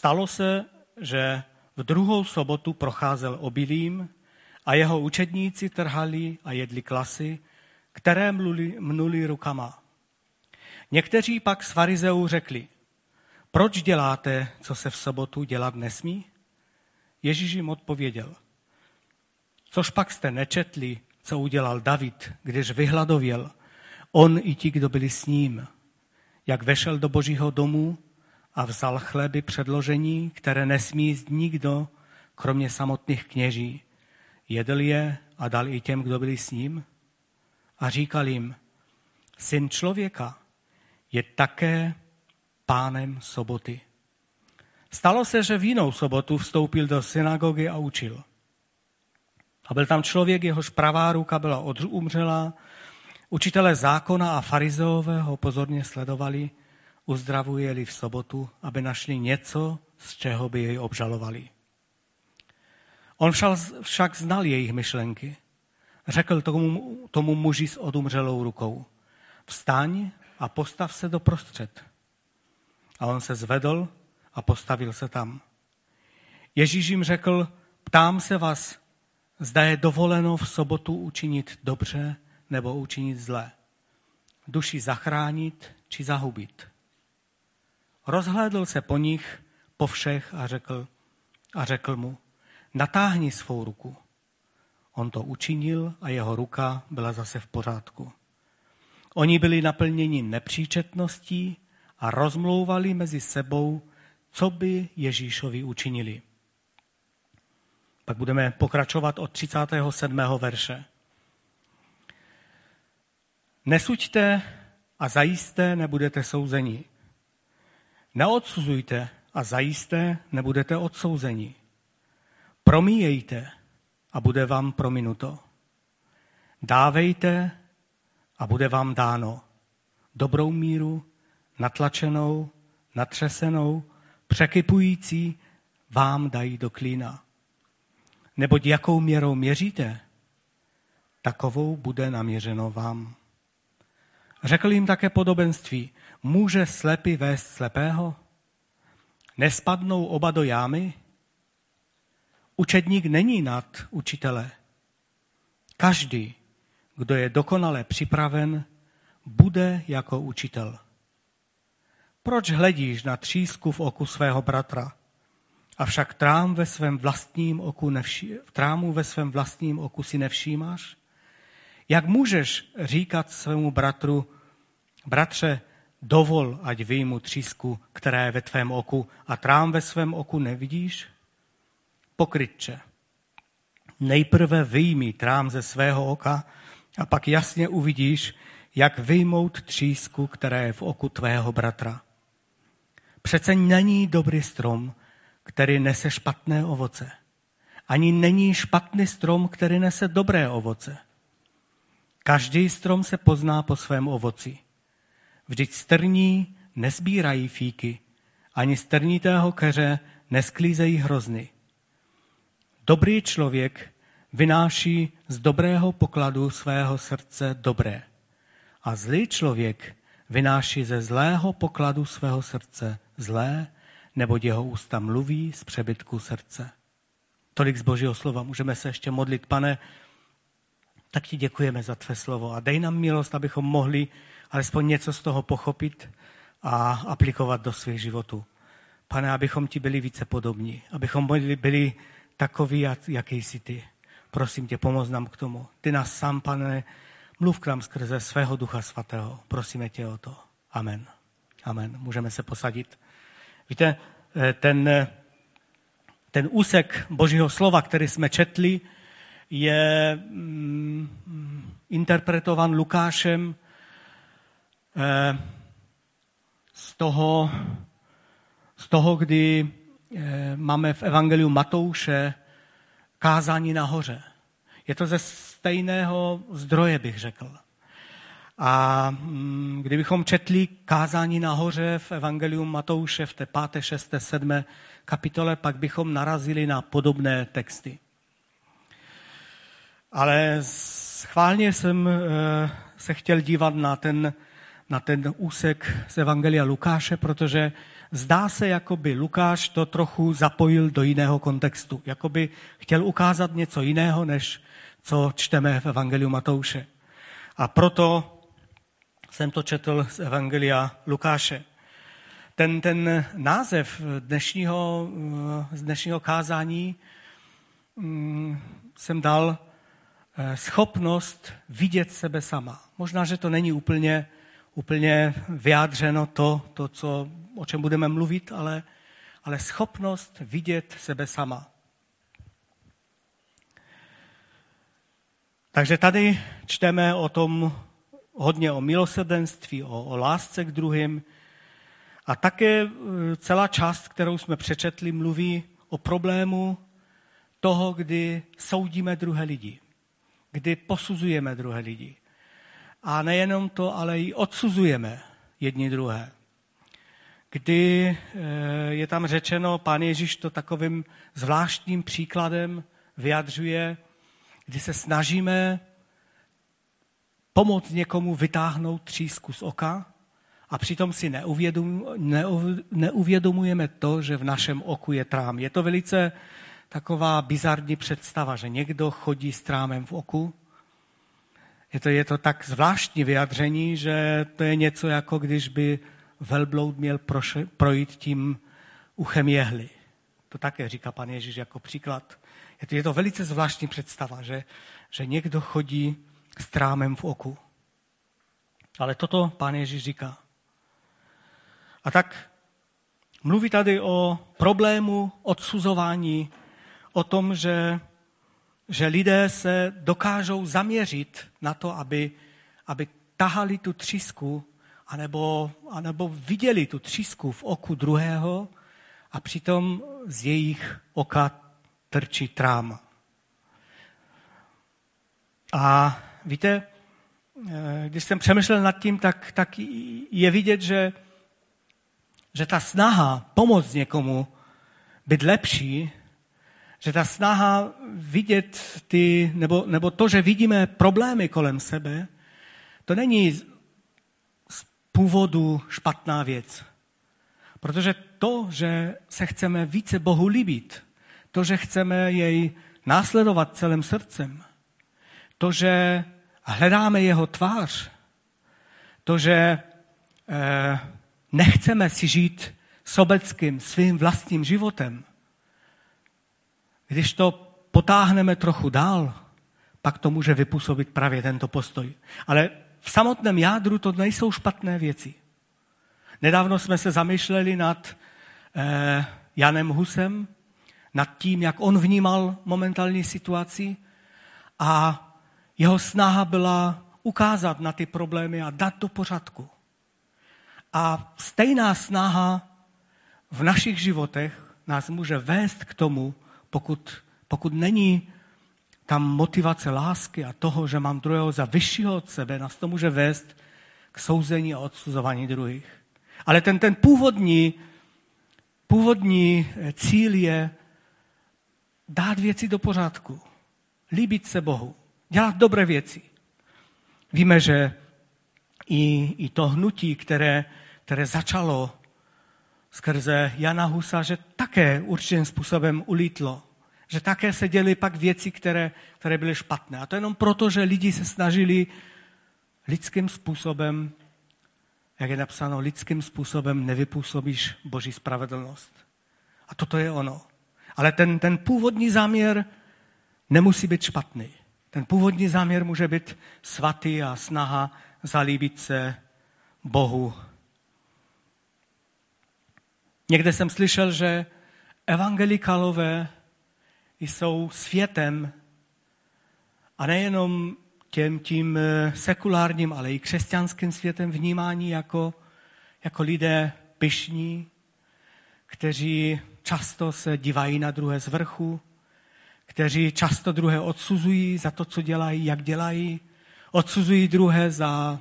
Stalo se, že v druhou sobotu procházel obilím a jeho učedníci trhali a jedli klasy, které mluli, mnuli rukama. Někteří pak s farizeů řekli, proč děláte, co se v sobotu dělat nesmí? Ježíš jim odpověděl, což pak jste nečetli, co udělal David, když vyhladověl, on i ti, kdo byli s ním, jak vešel do božího domu a vzal chleby předložení, které nesmí jíst nikdo, kromě samotných kněží. Jedl je a dal i těm, kdo byli s ním. A říkal jim, syn člověka je také pánem soboty. Stalo se, že v jinou sobotu vstoupil do synagogy a učil. A byl tam člověk, jehož pravá ruka byla umřela. Učitelé zákona a farizeové ho pozorně sledovali, uzdravuje-li v sobotu, aby našli něco, z čeho by jej obžalovali. On však znal jejich myšlenky. Řekl tomu, tomu muži s odumřelou rukou, vstaň a postav se do prostřed. A on se zvedl a postavil se tam. Ježíš jim řekl, ptám se vás, zda je dovoleno v sobotu učinit dobře nebo učinit zlé. Duši zachránit či zahubit. Rozhlédl se po nich, po všech a řekl, a řekl mu, natáhni svou ruku. On to učinil a jeho ruka byla zase v pořádku. Oni byli naplněni nepříčetností a rozmlouvali mezi sebou, co by Ježíšovi učinili. Pak budeme pokračovat od 37. verše. Nesuďte a zajisté nebudete souzeni. Neodsuzujte a zajisté nebudete odsouzeni. Promíjejte a bude vám prominuto. Dávejte a bude vám dáno. Dobrou míru, natlačenou, natřesenou, překypující vám dají do klína. Neboť jakou měrou měříte, takovou bude naměřeno vám. Řekl jim také podobenství. Může slepý vést slepého? Nespadnou oba do jámy? Učedník není nad učitele. Každý, kdo je dokonale připraven, bude jako učitel. Proč hledíš na třísku v oku svého bratra, avšak trám ve svém vlastním oku nevší, trámu ve svém vlastním oku si nevšímáš? Jak můžeš říkat svému bratru, bratře, dovol, ať vyjmu třísku, která je ve tvém oku a trám ve svém oku nevidíš? Pokrytče. Nejprve vyjmi trám ze svého oka a pak jasně uvidíš, jak vyjmout třísku, která je v oku tvého bratra. Přece není dobrý strom, který nese špatné ovoce. Ani není špatný strom, který nese dobré ovoce. Každý strom se pozná po svém ovoci. Vždyť strní nezbírají fíky, ani strnitého keře nesklízejí hrozny. Dobrý člověk vynáší z dobrého pokladu svého srdce dobré. A zlý člověk vynáší ze zlého pokladu svého srdce zlé, nebo jeho ústa mluví z přebytku srdce. Tolik z Božího slova. Můžeme se ještě modlit, pane, tak ti děkujeme za tvé slovo a dej nám milost, abychom mohli alespoň něco z toho pochopit a aplikovat do svých životů. Pane, abychom ti byli více podobní, abychom byli, byli takový, jaký jsi ty. Prosím tě, pomoz nám k tomu. Ty nás sám, pane, mluv k nám skrze svého ducha svatého. Prosíme tě o to. Amen. Amen. Můžeme se posadit. Víte, eh, ten, ten úsek Božího slova, který jsme četli, je mm, interpretovan Lukášem eh, z toho, z toho, kdy eh, máme v Evangeliu Matouše kázání nahoře. Je to ze stejného zdroje, bych řekl. A mm, kdybychom četli kázání nahoře v Evangeliu Matouše v té páté, šesté, sedmé kapitole, pak bychom narazili na podobné texty. Ale schválně jsem eh, se chtěl dívat na ten na ten úsek z Evangelia Lukáše, protože zdá se, jako by Lukáš to trochu zapojil do jiného kontextu. Jako by chtěl ukázat něco jiného, než co čteme v Evangeliu Matouše. A proto jsem to četl z Evangelia Lukáše. Ten, ten název dnešního, z dnešního kázání mm, jsem dal eh, schopnost vidět sebe sama. Možná, že to není úplně, úplně vyjádřeno to, to co, o čem budeme mluvit, ale, ale schopnost vidět sebe sama. Takže tady čteme o tom hodně o milosrdenství, o, o lásce k druhým. A také e, celá část, kterou jsme přečetli, mluví o problému toho, kdy soudíme druhé lidi, kdy posuzujeme druhé lidi. A nejenom to, ale i odsuzujeme jedni druhé. Kdy e, je tam řečeno, pán Ježíš to takovým zvláštním příkladem vyjadřuje, kdy se snažíme pomoct někomu vytáhnout třísku z oka a přitom si neuvědomujeme to, že v našem oku je trám. Je to velice taková bizarní představa, že někdo chodí s trámem v oku. Je to, je to tak zvláštní vyjadření, že to je něco jako když by velbloud měl proše, projít tím uchem jehly. To také říká pan Ježíš jako příklad. Je to, je to velice zvláštní představa, že, že někdo chodí s trámem v oku. Ale toto pán Ježíš říká. A tak mluví tady o problému odsuzování, o tom, že, že lidé se dokážou zaměřit na to, aby, aby tahali tu třísku, anebo, anebo viděli tu třísku v oku druhého a přitom z jejich oka trčí trám. A víte, eh, když jsem přemýšlel nad tím, tak, tak je vidět, že, že ta snaha pomoct někomu být lepší, že ta snaha vidět ty, nebo, nebo to, že vidíme problémy kolem sebe, to není z původu špatná věc. Protože to, že se chceme více Bohu líbit, to, že chceme jej následovat celým srdcem, to, že hledáme jeho tvář, to, že eh, nechceme si žít sobeckým, svým vlastním životem, když to potáhneme trochu dál, pak to může vypůsobit právě tento postoj. Ale v samotném jádru to nejsou špatné věci. Nedávno jsme se zamýšleli nad eh, Janem Husem, nad tím, jak on vnímal momentální situaci a jeho snaha byla ukázat na ty problémy a dát do pořádku. A stejná snaha v našich životech nás může vést k tomu, pokud, pokud není tam motivace lásky a toho, že mám druhého za vyššího od sebe, nás to může vést k souzení a odsuzování druhých. Ale ten, ten původní, původní cíl je dát věci do pořádku, líbit se Bohu dělat dobré věci. Víme, že i, i to hnutí, které, které začalo skrze Jana Husa, že také určitým způsobem ulítlo. Že také se děly pak věci, které, které byly špatné. A to jenom proto, že lidi se snažili lidským způsobem, jak je napsáno, lidským způsobem nevypůsobíš Boží spravedlnost. A toto je ono. Ale ten, ten původní záměr nemusí být špatný. Ten původní záměr může být svatý a snaha zalíbit se Bohu. Někde jsem slyšel, že evangelikalové jsou světem a nejenom těm tím eh, sekulárním, ale i křesťanským světem vnímání jako, jako lidé pyšní, kteří často se dívají na druhé z vrchu, kteří často druhé odsuzují za to, co dělají, jak dělají. Odsuzují druhé za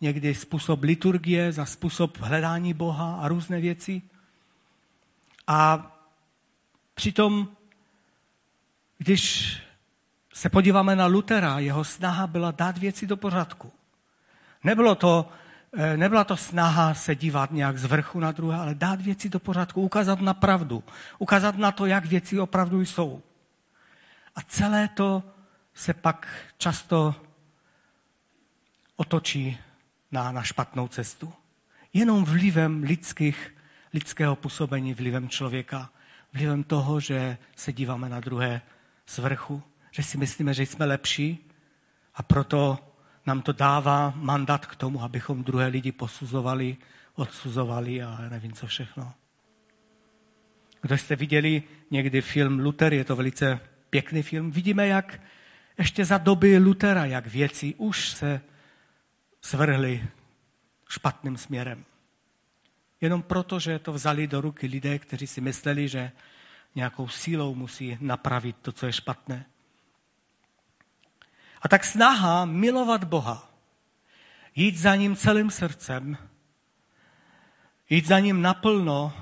někdy způsob liturgie, za způsob hledání Boha a různé věci. A přitom, když se podíváme na Lutera, jeho snaha byla dát věci do pořádku. Nebylo to eh, nebyla to snaha se dívat nějak z vrchu na druhé, ale dát věci do pořádku, ukázat na pravdu, ukázat na to, jak věci opravdu jsou. A celé to se pak často otočí na, na špatnou cestu. Jenom vlivem lidských, lidského působení, vlivem člověka, vlivem toho, že se díváme na druhé z vrchu, že si myslíme, že jsme lepší a proto nám to dává mandát k tomu, abychom druhé lidi posuzovali, odsuzovali a nevím co všechno. Kdo jste viděli někdy film Luther, je to velice pěkný film, vidíme, jak ještě za doby Lutera, jak věci už se svrhly špatným směrem. Jenom proto, že to vzali do ruky lidé, kteří si mysleli, že nějakou sílou musí napravit to, co je špatné. A tak snaha milovat Boha, jít za ním celým srdcem, jít za ním naplno,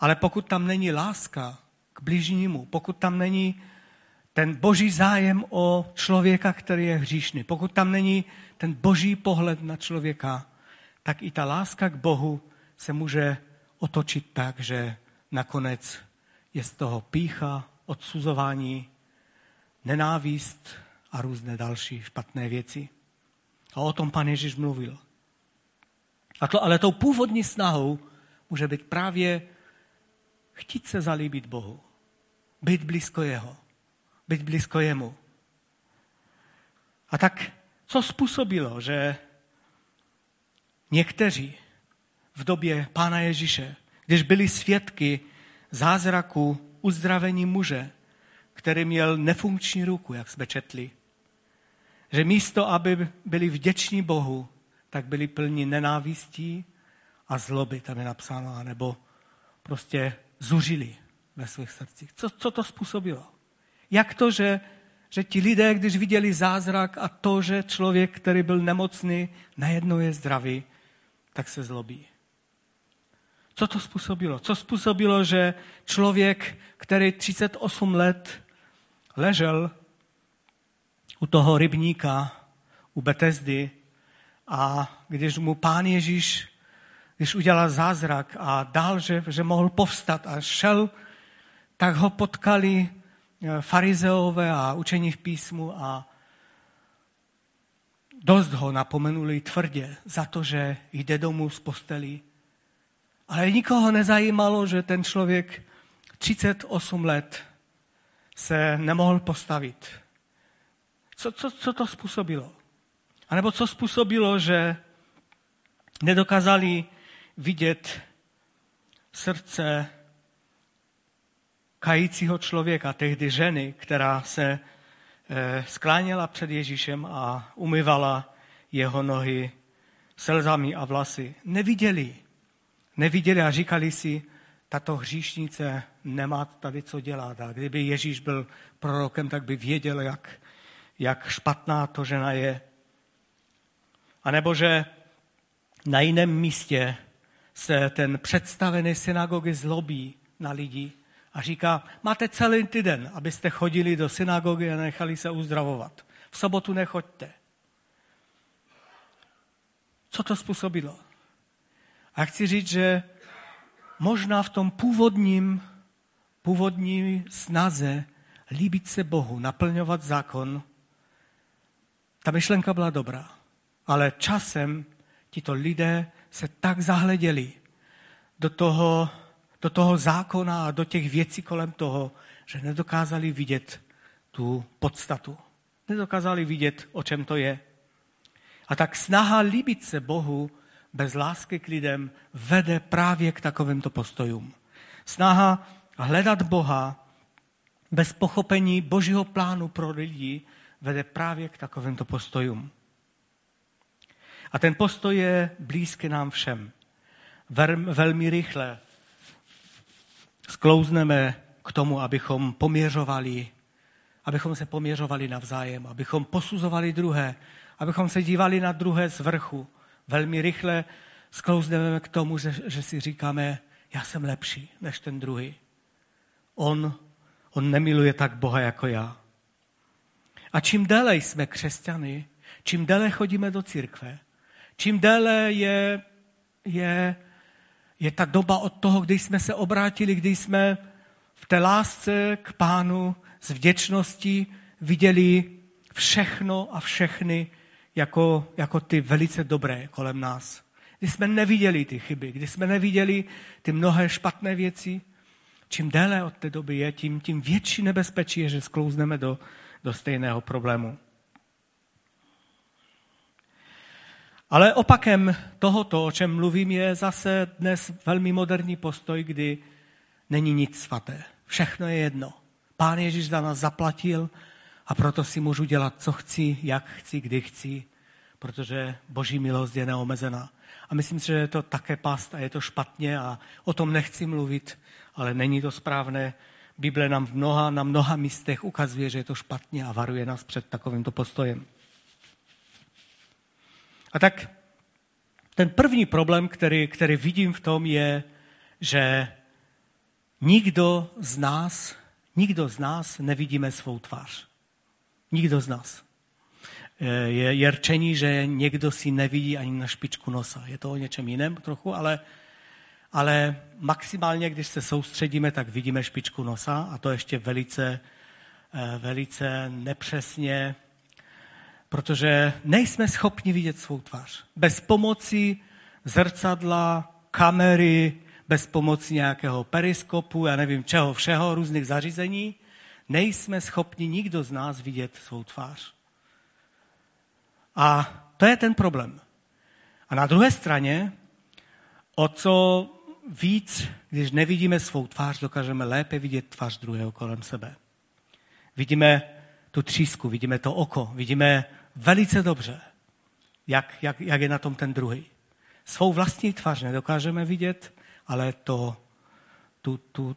ale pokud tam není láska k bližnímu, pokud tam není ten boží zájem o člověka, který je hříšný, pokud tam není ten boží pohled na člověka, tak i ta láska k Bohu se může otočit tak, že nakonec je z toho pícha, odsuzování, nenávist a různé další špatné věci. A o tom pan Ježíš mluvil. A to, ale tou původní snahou může být právě chtít se zalíbit Bohu, být blízko Jeho, být blízko Jemu. A tak co způsobilo, že někteří v době Pána Ježíše, když byli svědky zázraku uzdravení muže, který měl nefunkční ruku, jak jsme četli, že místo, aby byli vděční Bohu, tak byli plní nenávistí a zloby, tam je napsáno, nebo prostě zuřili ve svých srdcích. Co, co to způsobilo? Jak to, že, že ti lidé, když viděli zázrak a to, že člověk, který byl nemocný, najednou je zdravý, tak se zlobí. Co to způsobilo? Co způsobilo, že člověk, který 38 let ležel u toho rybníka, u Betesdy, a když mu pán Ježíš, když udělal zázrak a dal, že, že mohl povstat a šel, tak ho potkali eh, farizeové a učení v písmu a dost ho napomenuli tvrdě za to, že jde domů z posteli. Ale nikoho nezajímalo, že ten člověk 38 let se nemohl postavit. Co, co, co to způsobilo? A nebo co způsobilo, že nedokázali vidět srdce kajícího člověka, tehdy ženy, která se skláněla před Ježíšem a umyvala jeho nohy slzami a vlasy. Neviděli. Neviděli a říkali si, tato hříšnice nemá tady co dělat. A kdyby Ježíš byl prorokem, tak by věděl, jak, jak špatná to žena je. A nebo že na jiném místě se ten představený synagogy zlobí na lidi a říká, máte celý týden, abyste chodili do synagogy a nechali se uzdravovat. V sobotu nechoďte. Co to způsobilo? A chci říct, že možná v tom původním, původní snaze líbit se Bohu, naplňovat zákon, ta myšlenka byla dobrá. Ale časem tito lidé se tak zahleděli do toho, do toho zákona a do těch věcí kolem toho, že nedokázali vidět tu podstatu. Nedokázali vidět, o čem to je. A tak snaha líbit se Bohu bez lásky k lidem vede právě k takovýmto postojům. Snaha hledat Boha bez pochopení Božího plánu pro lidi vede právě k takovýmto postojům. A ten postoj je blízký nám všem. Velmi rychle sklouzneme k tomu, abychom poměřovali, abychom se poměřovali navzájem, abychom posuzovali druhé, abychom se dívali na druhé z vrchu. Velmi rychle sklouzneme k tomu, že, že si říkáme, já jsem lepší než ten druhý. On, on nemiluje tak Boha jako já. A čím déle jsme křesťany, čím déle chodíme do církve, Čím déle je, je, je ta doba od toho, kdy jsme se obrátili, kdy jsme v té lásce k pánu s vděčností viděli všechno a všechny jako, jako ty velice dobré kolem nás. Kdy jsme neviděli ty chyby, kdy jsme neviděli ty mnohé špatné věci, čím déle od té doby je, tím, tím větší nebezpečí je, že sklouzneme do, do stejného problému. Ale opakem tohoto, o čem mluvím, je zase dnes velmi moderní postoj, kdy není nic svaté. Všechno je jedno. Pán Ježíš za nás zaplatil a proto si můžu dělat, co chci, jak chci, kdy chci, protože boží milost je neomezená. A myslím si, že je to také past a je to špatně a o tom nechci mluvit, ale není to správné. Bible nám v mnoha, na mnoha místech ukazuje, že je to špatně a varuje nás před takovýmto postojem. A tak ten první problém, který, který vidím v tom, je, že nikdo z nás, nikdo z nás nevidíme svou tvář. Nikdo z nás. Je, je rčení, že někdo si nevidí ani na špičku nosa. Je to o něčem jiném trochu, ale, ale maximálně, když se soustředíme, tak vidíme špičku nosa a to ještě velice, eh, velice nepřesně, protože nejsme schopni vidět svou tvář. Bez pomoci zrcadla, kamery, bez pomoci nějakého periskopu, já nevím čeho všeho, různých zařízení, nejsme schopni nikdo z nás vidět svou tvář. A to je ten problém. A na druhé straně, o co víc, když nevidíme svou tvář, dokážeme lépe vidět tvář druhého kolem sebe. Vidíme tu třísku, vidíme to oko, vidíme velice dobře, jak, jak, jak je na tom ten druhý. Svou vlastní tvář nedokážeme vidět, ale to, tu, tu,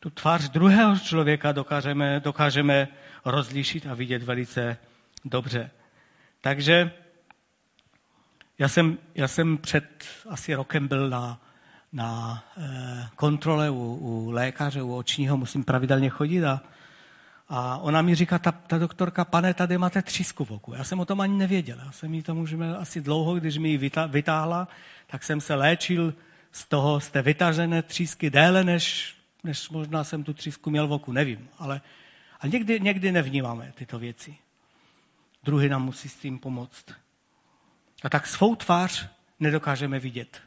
tu tvář druhého člověka dokážeme, dokážeme rozlišit a vidět velice dobře. Takže já jsem, já jsem před asi rokem byl na, na eh, kontrole u, u lékaře, u očního, musím pravidelně chodit a, a ona mi říká, ta, ta doktorka, pane, tady máte třísku v oku. Já jsem o tom ani nevěděl. Já jsem jí to můžeme asi dlouho, když mi ji vytáhla, tak jsem se léčil z toho, z té vytažené třísky déle, než, než možná jsem tu třísku měl v oku, nevím. Ale, ale někdy, někdy nevnímáme tyto věci. Druhý nám musí s tím pomoct. A tak svou tvář nedokážeme vidět.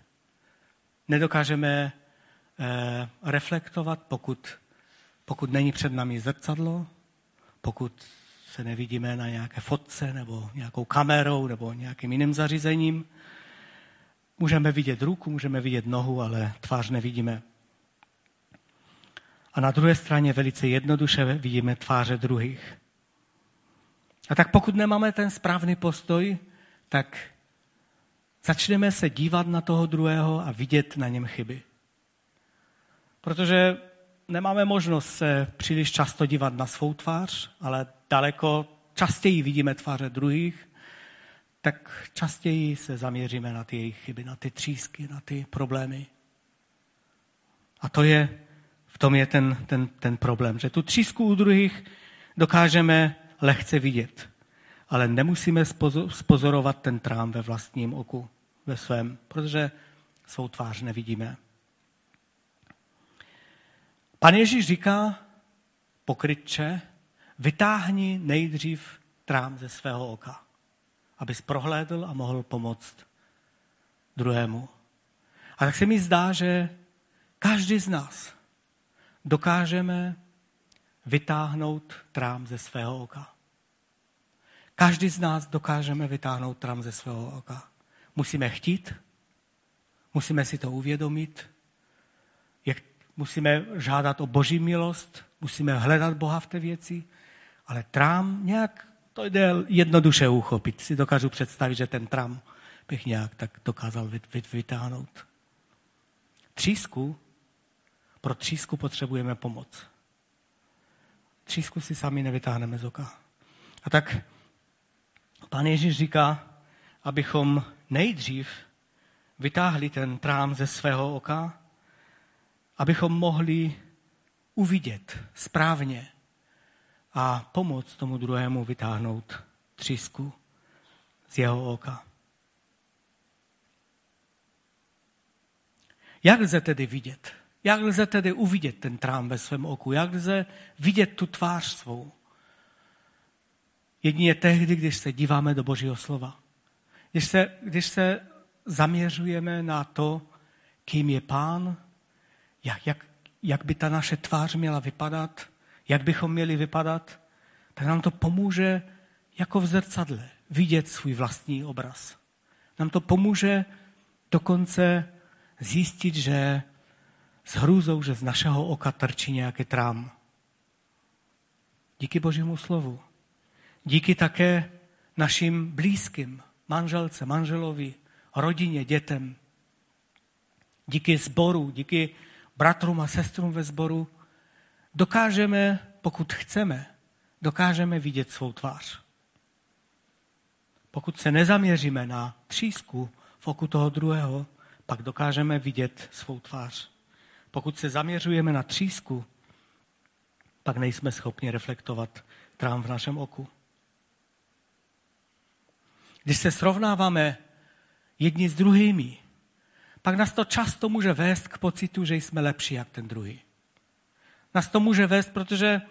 Nedokážeme eh, reflektovat, pokud, pokud není před námi zrcadlo, pokud se nevidíme na nějaké fotce nebo nějakou kamerou nebo nějakým jiným zařízením. Můžeme vidět ruku, můžeme vidět nohu, ale tvář nevidíme. A na druhé straně velice jednoduše vidíme tváře druhých. A tak pokud nemáme ten správný postoj, tak začneme se dívat na toho druhého a vidět na něm chyby. Protože nemáme možnost se příliš často dívat na svou tvář, ale daleko častěji vidíme tváře druhých, tak častěji se zaměříme na ty jejich chyby, na ty třísky, na ty problémy. A to je, v tom je ten, ten, ten problém, že tu třísku u druhých dokážeme lehce vidět. Ale nemusíme spozorovat ten trám ve vlastním oku, ve svém, protože svou tvář nevidíme. Pan Ježíš říká, pokrytče, vytáhni nejdřív trám ze svého oka, abys prohlédl a mohl pomoct druhému. A tak se mi zdá, že každý z nás dokážeme vytáhnout trám ze svého oka. Každý z nás dokážeme vytáhnout trám ze svého oka. Musíme chtít, musíme si to uvědomit, musíme žádat o boží milost, musíme hledat Boha v té věci, ale trám nějak to jde jednoduše uchopit. Si dokážu představit, že ten trám bych nějak tak dokázal vytáhnout. Třísku, pro třísku potřebujeme pomoc. Třísku si sami nevytáhneme z oka. A tak Pán Ježíš říká, abychom nejdřív vytáhli ten trám ze svého oka, abychom mohli uvidět správně a pomoct tomu druhému vytáhnout třísku z jeho oka. Jak lze tedy vidět? Jak lze tedy uvidět ten trám ve svém oku? Jak lze vidět tu tvář svou? Jedině tehdy, když se díváme do Božího slova. Když se, když se zaměřujeme na to, kým je Pán jak, jak, jak by ta naše tvář měla vypadat, jak bychom měli vypadat, tak nám to pomůže jako v zrcadle vidět svůj vlastní obraz. Nám to pomůže dokonce zjistit, že s hrůzou, že z našeho oka trčí nějaký trám. Díky Božímu slovu. Díky také našim blízkým, manželce, manželovi, rodině, dětem. Díky sboru, díky bratrům a sestrům ve sboru dokážeme, pokud chceme, dokážeme vidět svou tvář. Pokud se nezaměříme na třísku v oku toho druhého, pak dokážeme vidět svou tvář. Pokud se zaměřujeme na třísku, pak nejsme schopni reflektovat trám v našem oku. Když se srovnáváme jedni s druhými, pak nás to často může vést k pocitu, že jsme lepší jak ten druhý. Nás to může vést, protože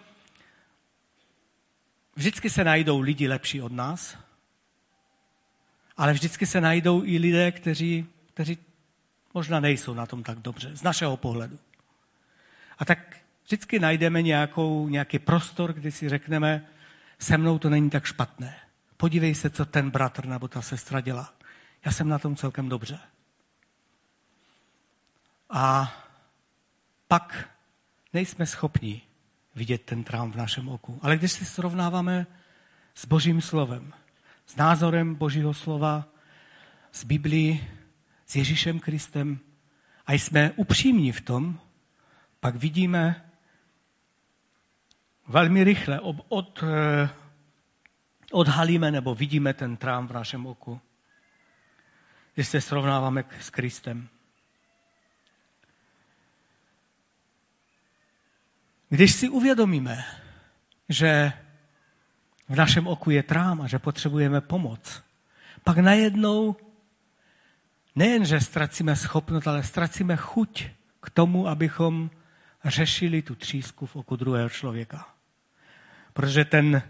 vždycky se najdou lidi lepší od nás, ale vždycky se najdou i lidé, kteří, kteří možná nejsou na tom tak dobře, z našeho pohledu. A tak vždycky najdeme nějakou, nějaký prostor, kdy si řekneme, se mnou to není tak špatné. Podívej se, co ten bratr nebo ta sestra dělá. Já jsem na tom celkem dobře. A pak nejsme schopni vidět ten trám v našem oku. Ale když se srovnáváme s Božím slovem, s názorem Božího slova, s Biblií, s Ježíšem Kristem a jsme upřímní v tom, pak vidíme velmi rychle, od, od, eh, odhalíme nebo vidíme ten trám v našem oku, když se srovnáváme s Kristem. Když si uvědomíme, že v našem oku je trám a že potřebujeme pomoc, pak najednou nejen, že ztracíme schopnost, ale ztracíme chuť k tomu, abychom řešili tu třísku v oku druhého člověka. Protože ten,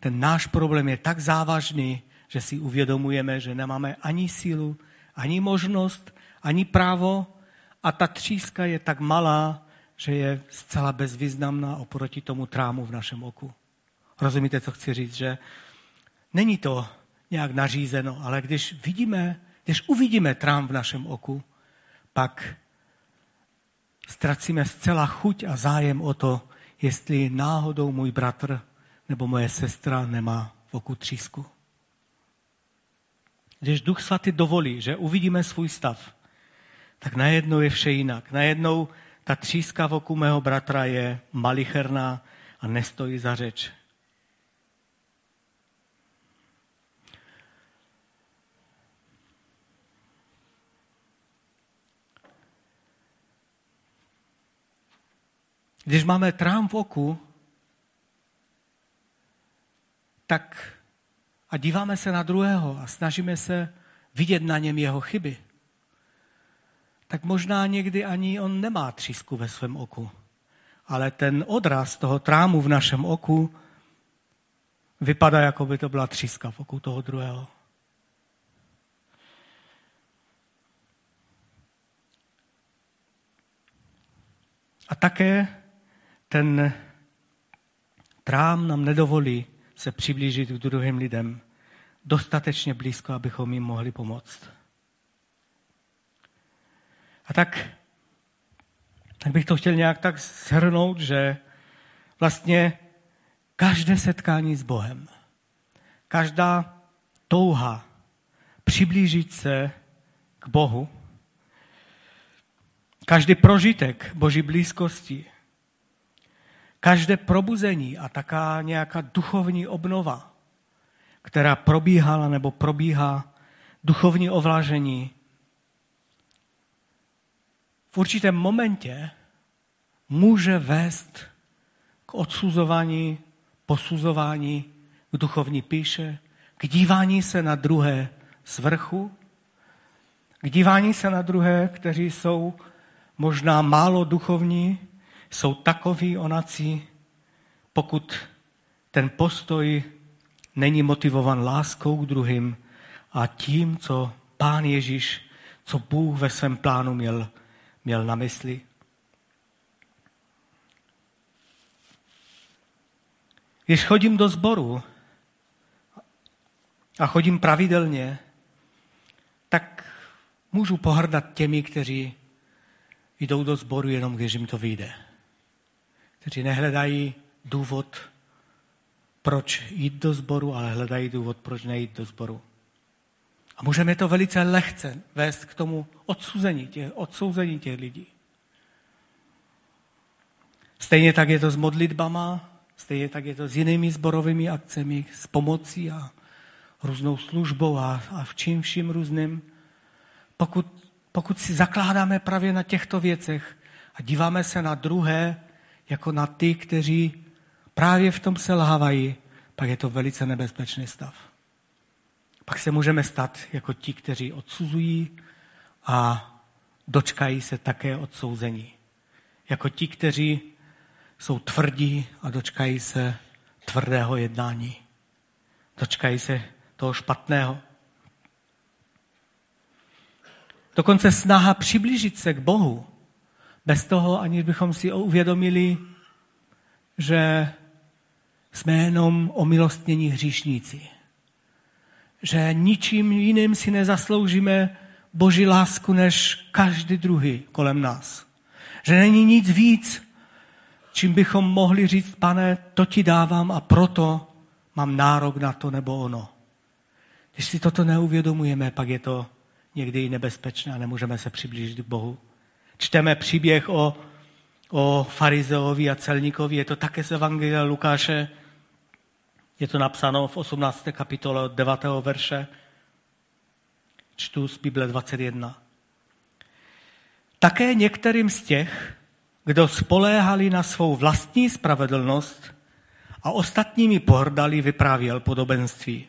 ten náš problém je tak závažný, že si uvědomujeme, že nemáme ani sílu, ani možnost, ani právo a ta tříska je tak malá, že je zcela bezvýznamná oproti tomu trámu v našem oku. Rozumíte, co chci říct? Že není to nějak nařízeno, ale když vidíme, když uvidíme trám v našem oku, pak ztracíme zcela chuť a zájem o to, jestli náhodou můj bratr nebo moje sestra nemá v oku třísku. Když Duch Svatý dovolí, že uvidíme svůj stav, tak najednou je vše jinak. Najednou ta tříska v oku mého bratra je malicherná a nestojí za řeč. Když máme trám v oku, tak a díváme se na druhého a snažíme se vidět na něm jeho chyby, tak možná někdy ani on nemá třísku ve svém oku. Ale ten odraz toho trámu v našem oku vypadá, jako by to byla tříska v oku toho druhého. A také ten trám nám nedovolí se přiblížit k druhým lidem dostatečně blízko, abychom jim mohli pomoct. A tak, tak bych to chtěl nějak tak shrnout, že vlastně každé setkání s Bohem, každá touha přiblížit se k Bohu, každý prožitek Boží blízkosti, každé probuzení a taká nějaká duchovní obnova, která probíhala nebo probíhá, duchovní ovlážení, v určitém momentě může vést k odsuzování, posuzování, k duchovní píše, k dívání se na druhé z vrchu, k dívání se na druhé, kteří jsou možná málo duchovní, jsou takoví onací, pokud ten postoj není motivovan láskou k druhým a tím, co Pán Ježíš, co Bůh ve svém plánu měl, měl na mysli. Když chodím do sboru a chodím pravidelně, tak můžu pohrdat těmi, kteří jdou do sboru jenom, když jim to vyjde. Kteří nehledají důvod, proč jít do sboru, ale hledají důvod, proč nejít do sboru. A můžeme to velice lehce vést k tomu odsouzení těch, odsouzení těch lidí. Stejně tak je to s modlitbama, stejně tak je to s jinými zborovými akcemi, s pomocí a různou službou a, a v čím vším různým. Pokud, pokud si zakládáme právě na těchto věcech a díváme se na druhé jako na ty, kteří právě v tom selhávají, pak je to velice nebezpečný stav. Pak se můžeme stát jako ti, kteří odsuzují a dočkají se také odsouzení. Jako ti, kteří jsou tvrdí a dočkají se tvrdého jednání. Dočkají se toho špatného. Dokonce snaha přiblížit se k Bohu, bez toho, aniž bychom si uvědomili, že jsme jenom omilostnění hříšníci. Že ničím jiným si nezasloužíme Boží lásku než každý druhý kolem nás. Že není nic víc, čím bychom mohli říct, pane, to ti dávám a proto mám nárok na to nebo ono. Když si toto neuvědomujeme, pak je to někdy i nebezpečné a nemůžeme se přiblížit k Bohu. Čteme příběh o, o farizeovi a celníkovi, je to také z Evangelia Lukáše, je to napsáno v 18. kapitole od 9. verše. Čtu z Bible 21. Také některým z těch, kdo spoléhali na svou vlastní spravedlnost a ostatními pohrdali, vyprávěl podobenství.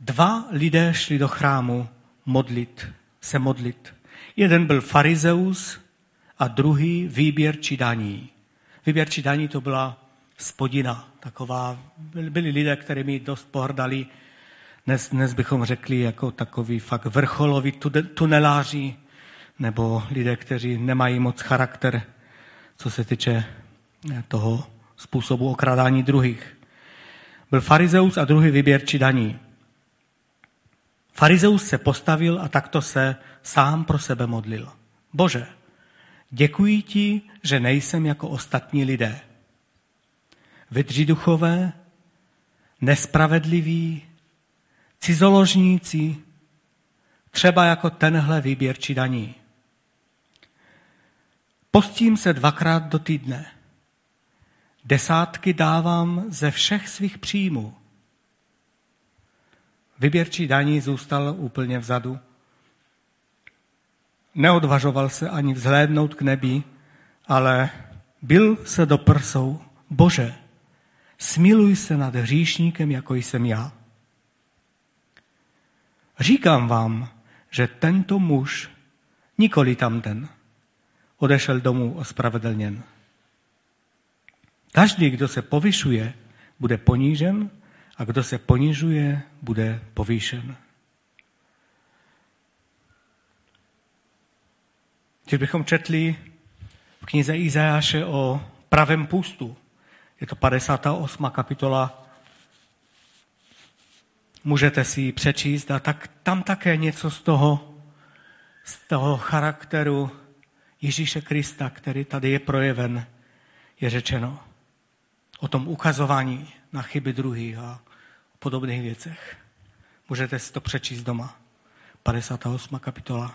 Dva lidé šli do chrámu modlit, se modlit. Jeden byl farizeus a druhý výběrčí daní. Výběrčí daní to byla spodina, taková, byli lidé, kterými dost pohrdali. Dnes, dnes bychom řekli jako takový fakt vrcholoví tuneláři, nebo lidé, kteří nemají moc charakter, co se týče eh, toho způsobu okrádání druhých. Byl farizeus a druhý výběrčí daní. Farizeus se postavil a takto se sám pro sebe modlil. Bože, děkuji ti, že nejsem jako ostatní lidé. Vydří duchové, nespravedliví, cizoložníci, třeba jako tenhle výběrčí daní. Postím se dvakrát do týdne. Desátky dávám ze všech svých příjmů. Vyběrčí daní zůstal úplně vzadu. Neodvažoval se ani vzhlédnout k nebi, ale byl se do prsou. Bože, smiluj se nad hříšníkem, jako jsem já. Říkám vám, že tento muž, nikoli tamten, odešel domů ospravedlněn. Každý, kdo se povyšuje, bude ponížen a kdo se ponižuje, bude povýšen. Když bychom četli v knize Izajáše o pravém pustu, je to 58. kapitola, můžete si ji přečíst a tak tam také něco z toho, z toho charakteru Ježíše Krista, který tady je projeven, je řečeno o tom ukazování na chyby druhých a podobných věcech. Můžete si to přečíst doma. 58. kapitola.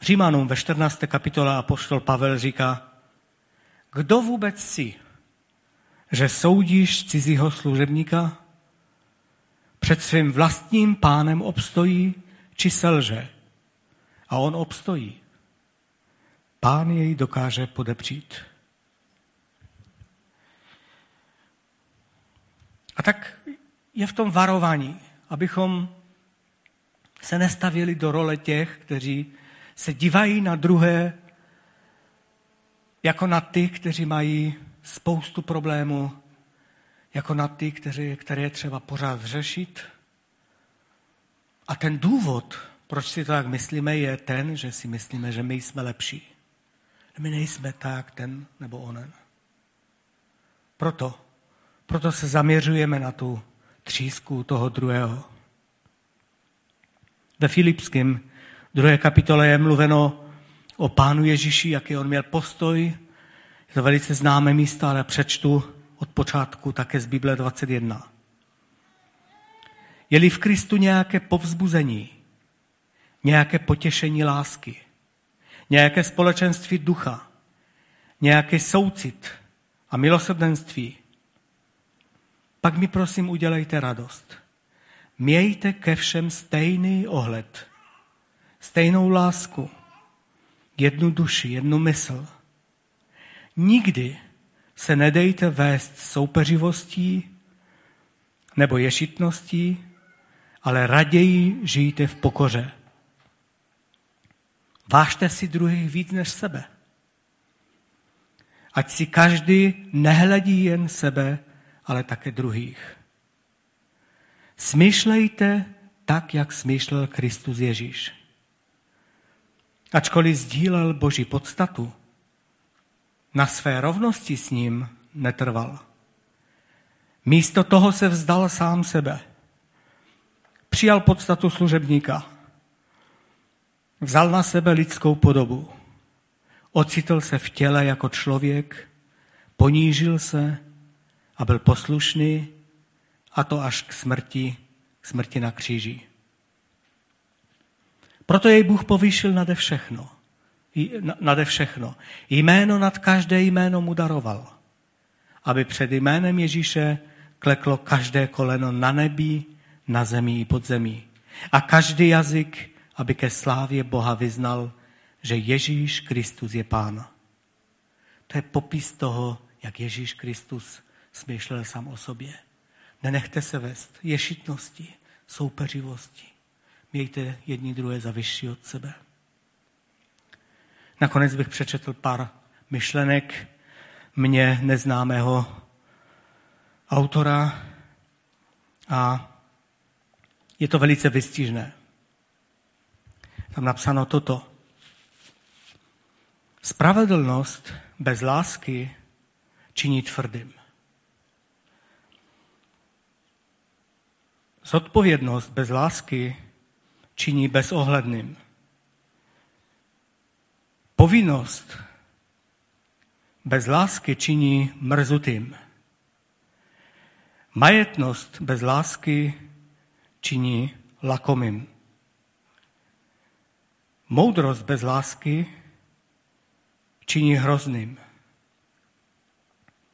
V Římanům ve 14. kapitole apoštol Pavel říká, kdo vůbec si, že soudíš cizího služebníka? Před svým vlastním pánem obstojí, či selže? A on obstojí. Pán jej dokáže podepřít. A tak je v tom varování, abychom se nestavili do role těch, kteří se dívají na druhé jako na ty, kteří mají spoustu problémů, jako na ty, kteří, které je třeba pořád řešit. A ten důvod, proč si to tak myslíme, je ten, že si myslíme, že my jsme lepší. My nejsme tak, ten nebo onen. Proto, proto se zaměřujeme na tu třísku toho druhého. Ve Filipském druhé kapitole je mluveno o pánu Ježíši, jaký on měl postoj. Je to velice známé místo, ale přečtu od počátku také z Bible 21. Je-li v Kristu nějaké povzbuzení, nějaké potěšení lásky, nějaké společenství ducha, nějaký soucit a milosrdenství, pak mi prosím udělejte radost. Mějte ke všem stejný ohled, stejnou lásku, jednu duši, jednu mysl. Nikdy se nedejte vést soupeřivostí nebo ješitností, ale raději žijte v pokoře. Vážte si druhých víc než sebe. Ať si každý nehledí jen sebe, ale také druhých. Smýšlejte tak, jak smýšlel Kristus Ježíš. Ačkoliv sdílel Boží podstatu, na své rovnosti s ním netrval. Místo toho se vzdal sám sebe. Přijal podstatu služebníka. Vzal na sebe lidskou podobu. Ocitl se v těle jako člověk, ponížil se a byl poslušný, a to až k smrti, k smrti na kříži. Proto jej Bůh povýšil nade všechno. Nade všechno. Jméno nad každé jméno mu daroval. Aby před jménem Ježíše kleklo každé koleno na nebi, na zemi i pod zemí. A každý jazyk, aby ke slávě Boha vyznal, že Ježíš Kristus je Pán. To je popis toho, jak Ježíš Kristus smýšlel sám o sobě. Nenechte se vést ješitnosti, soupeřivosti. Mějte jedni druhé za vyšší od sebe. Nakonec bych přečetl pár myšlenek mě neznámého autora a je to velice vystižné. Tam napsáno toto. Spravedlnost bez lásky činí tvrdým. Zodpovědnost bez lásky činí bezohledným. Povinnost bez lásky činí mrzutým. Majetnost bez lásky činí lakomým. Moudrost bez lásky činí hrozným.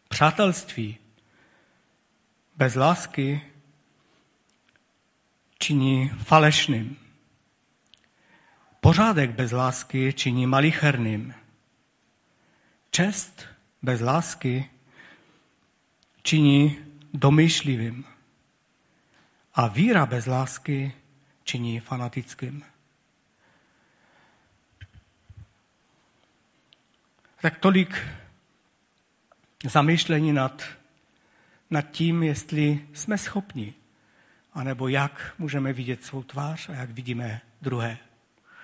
Přátelství bez lásky činí falešným. Pořádek bez lásky činí malicherným. Čest bez lásky činí domýšlivým. A víra bez lásky činí fanatickým. Tak tolik zamýšlení nad, nad tím, jestli jsme schopni, anebo jak můžeme vidět svou tvář a jak vidíme druhé.